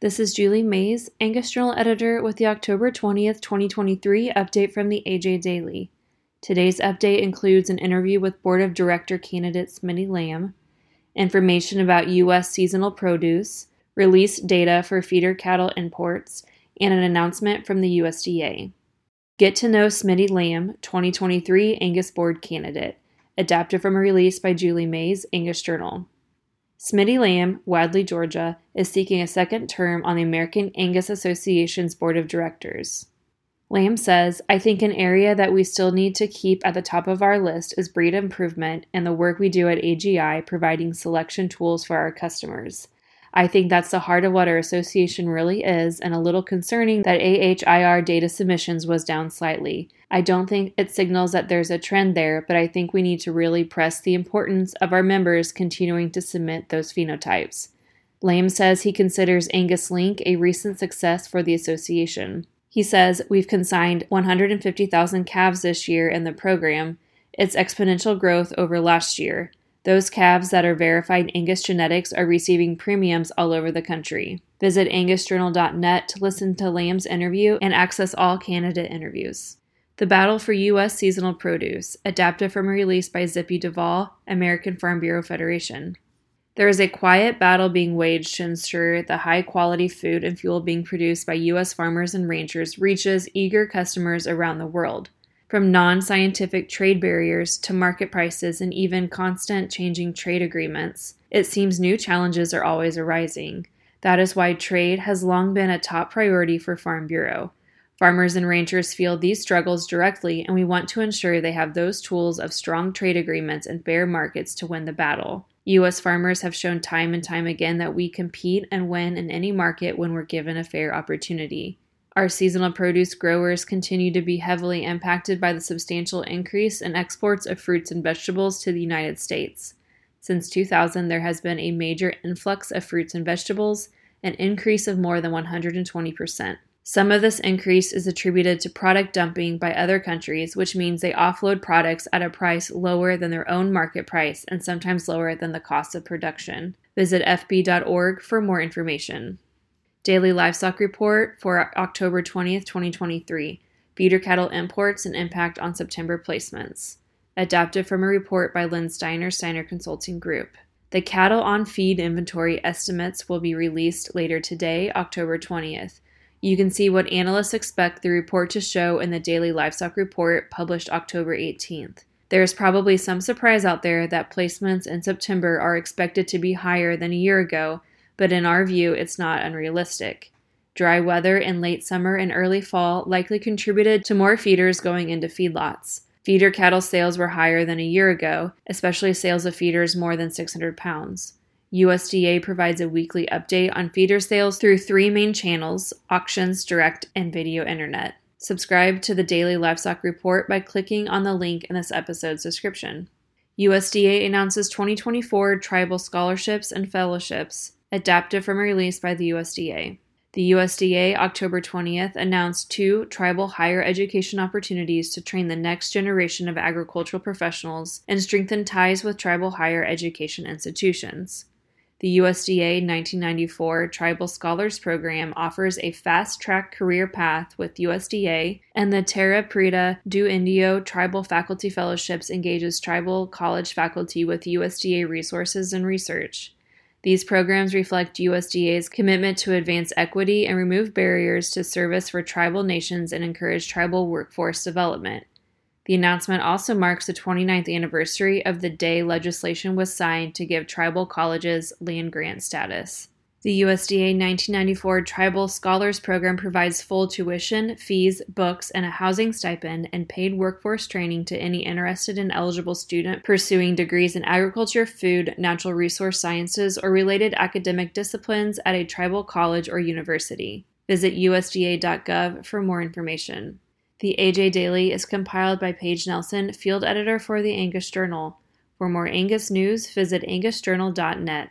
This is Julie Mais, Angus Journal editor, with the October 20th, 2023 update from the AJ Daily. Today's update includes an interview with Board of Director candidate Smitty Lamb, information about U.S. seasonal produce, released data for feeder cattle imports, and an announcement from the USDA. Get to know Smitty Lamb, 2023 Angus Board candidate, adapted from a release by Julie Mais, Angus Journal. Smitty Lamb, Wadley, Georgia, is seeking a second term on the American Angus Association's board of directors. Lamb says, I think an area that we still need to keep at the top of our list is breed improvement and the work we do at AGI providing selection tools for our customers. I think that's the heart of what our association really is, and a little concerning that AHIR data submissions was down slightly. I don't think it signals that there's a trend there, but I think we need to really press the importance of our members continuing to submit those phenotypes. Lamb says he considers Angus Link a recent success for the association. He says, We've consigned 150,000 calves this year in the program. It's exponential growth over last year. Those calves that are verified Angus genetics are receiving premiums all over the country. Visit angusjournal.net to listen to Lamb's interview and access all candidate interviews. The Battle for U.S. Seasonal Produce, adapted from a release by Zippy Duvall, American Farm Bureau Federation. There is a quiet battle being waged to ensure the high quality food and fuel being produced by U.S. farmers and ranchers reaches eager customers around the world from non scientific trade barriers to market prices and even constant changing trade agreements, it seems new challenges are always arising. That is why trade has long been a top priority for Farm Bureau. Farmers and ranchers feel these struggles directly, and we want to ensure they have those tools of strong trade agreements and fair markets to win the battle. U.S. farmers have shown time and time again that we compete and win in any market when we're given a fair opportunity. Our seasonal produce growers continue to be heavily impacted by the substantial increase in exports of fruits and vegetables to the United States. Since 2000, there has been a major influx of fruits and vegetables, an increase of more than 120%. Some of this increase is attributed to product dumping by other countries, which means they offload products at a price lower than their own market price and sometimes lower than the cost of production. Visit FB.org for more information. Daily Livestock Report for October 20th, 2023. Feeder cattle imports and impact on September placements. Adapted from a report by Len Steiner, Steiner Consulting Group. The cattle on feed inventory estimates will be released later today, October 20th. You can see what analysts expect the report to show in the Daily Livestock Report published October 18th. There is probably some surprise out there that placements in September are expected to be higher than a year ago but in our view, it's not unrealistic. Dry weather in late summer and early fall likely contributed to more feeders going into feedlots. Feeder cattle sales were higher than a year ago, especially sales of feeders more than 600 pounds. USDA provides a weekly update on feeder sales through three main channels auctions, direct, and video internet. Subscribe to the Daily Livestock Report by clicking on the link in this episode's description. USDA announces 2024 tribal scholarships and fellowships adapted from a release by the USDA. The USDA, October 20th, announced two tribal higher education opportunities to train the next generation of agricultural professionals and strengthen ties with tribal higher education institutions. The USDA 1994 Tribal Scholars Program offers a fast track career path with USDA, and the Terra Preta do Indio Tribal Faculty Fellowships engages tribal college faculty with USDA resources and research. These programs reflect USDA's commitment to advance equity and remove barriers to service for tribal nations and encourage tribal workforce development. The announcement also marks the 29th anniversary of the day legislation was signed to give tribal colleges land grant status. The USDA 1994 Tribal Scholars Program provides full tuition, fees, books, and a housing stipend and paid workforce training to any interested and eligible student pursuing degrees in agriculture, food, natural resource sciences, or related academic disciplines at a tribal college or university. Visit USDA.gov for more information. The AJ Daily is compiled by Paige Nelson, field editor for the Angus Journal. For more Angus news, visit angusjournal.net.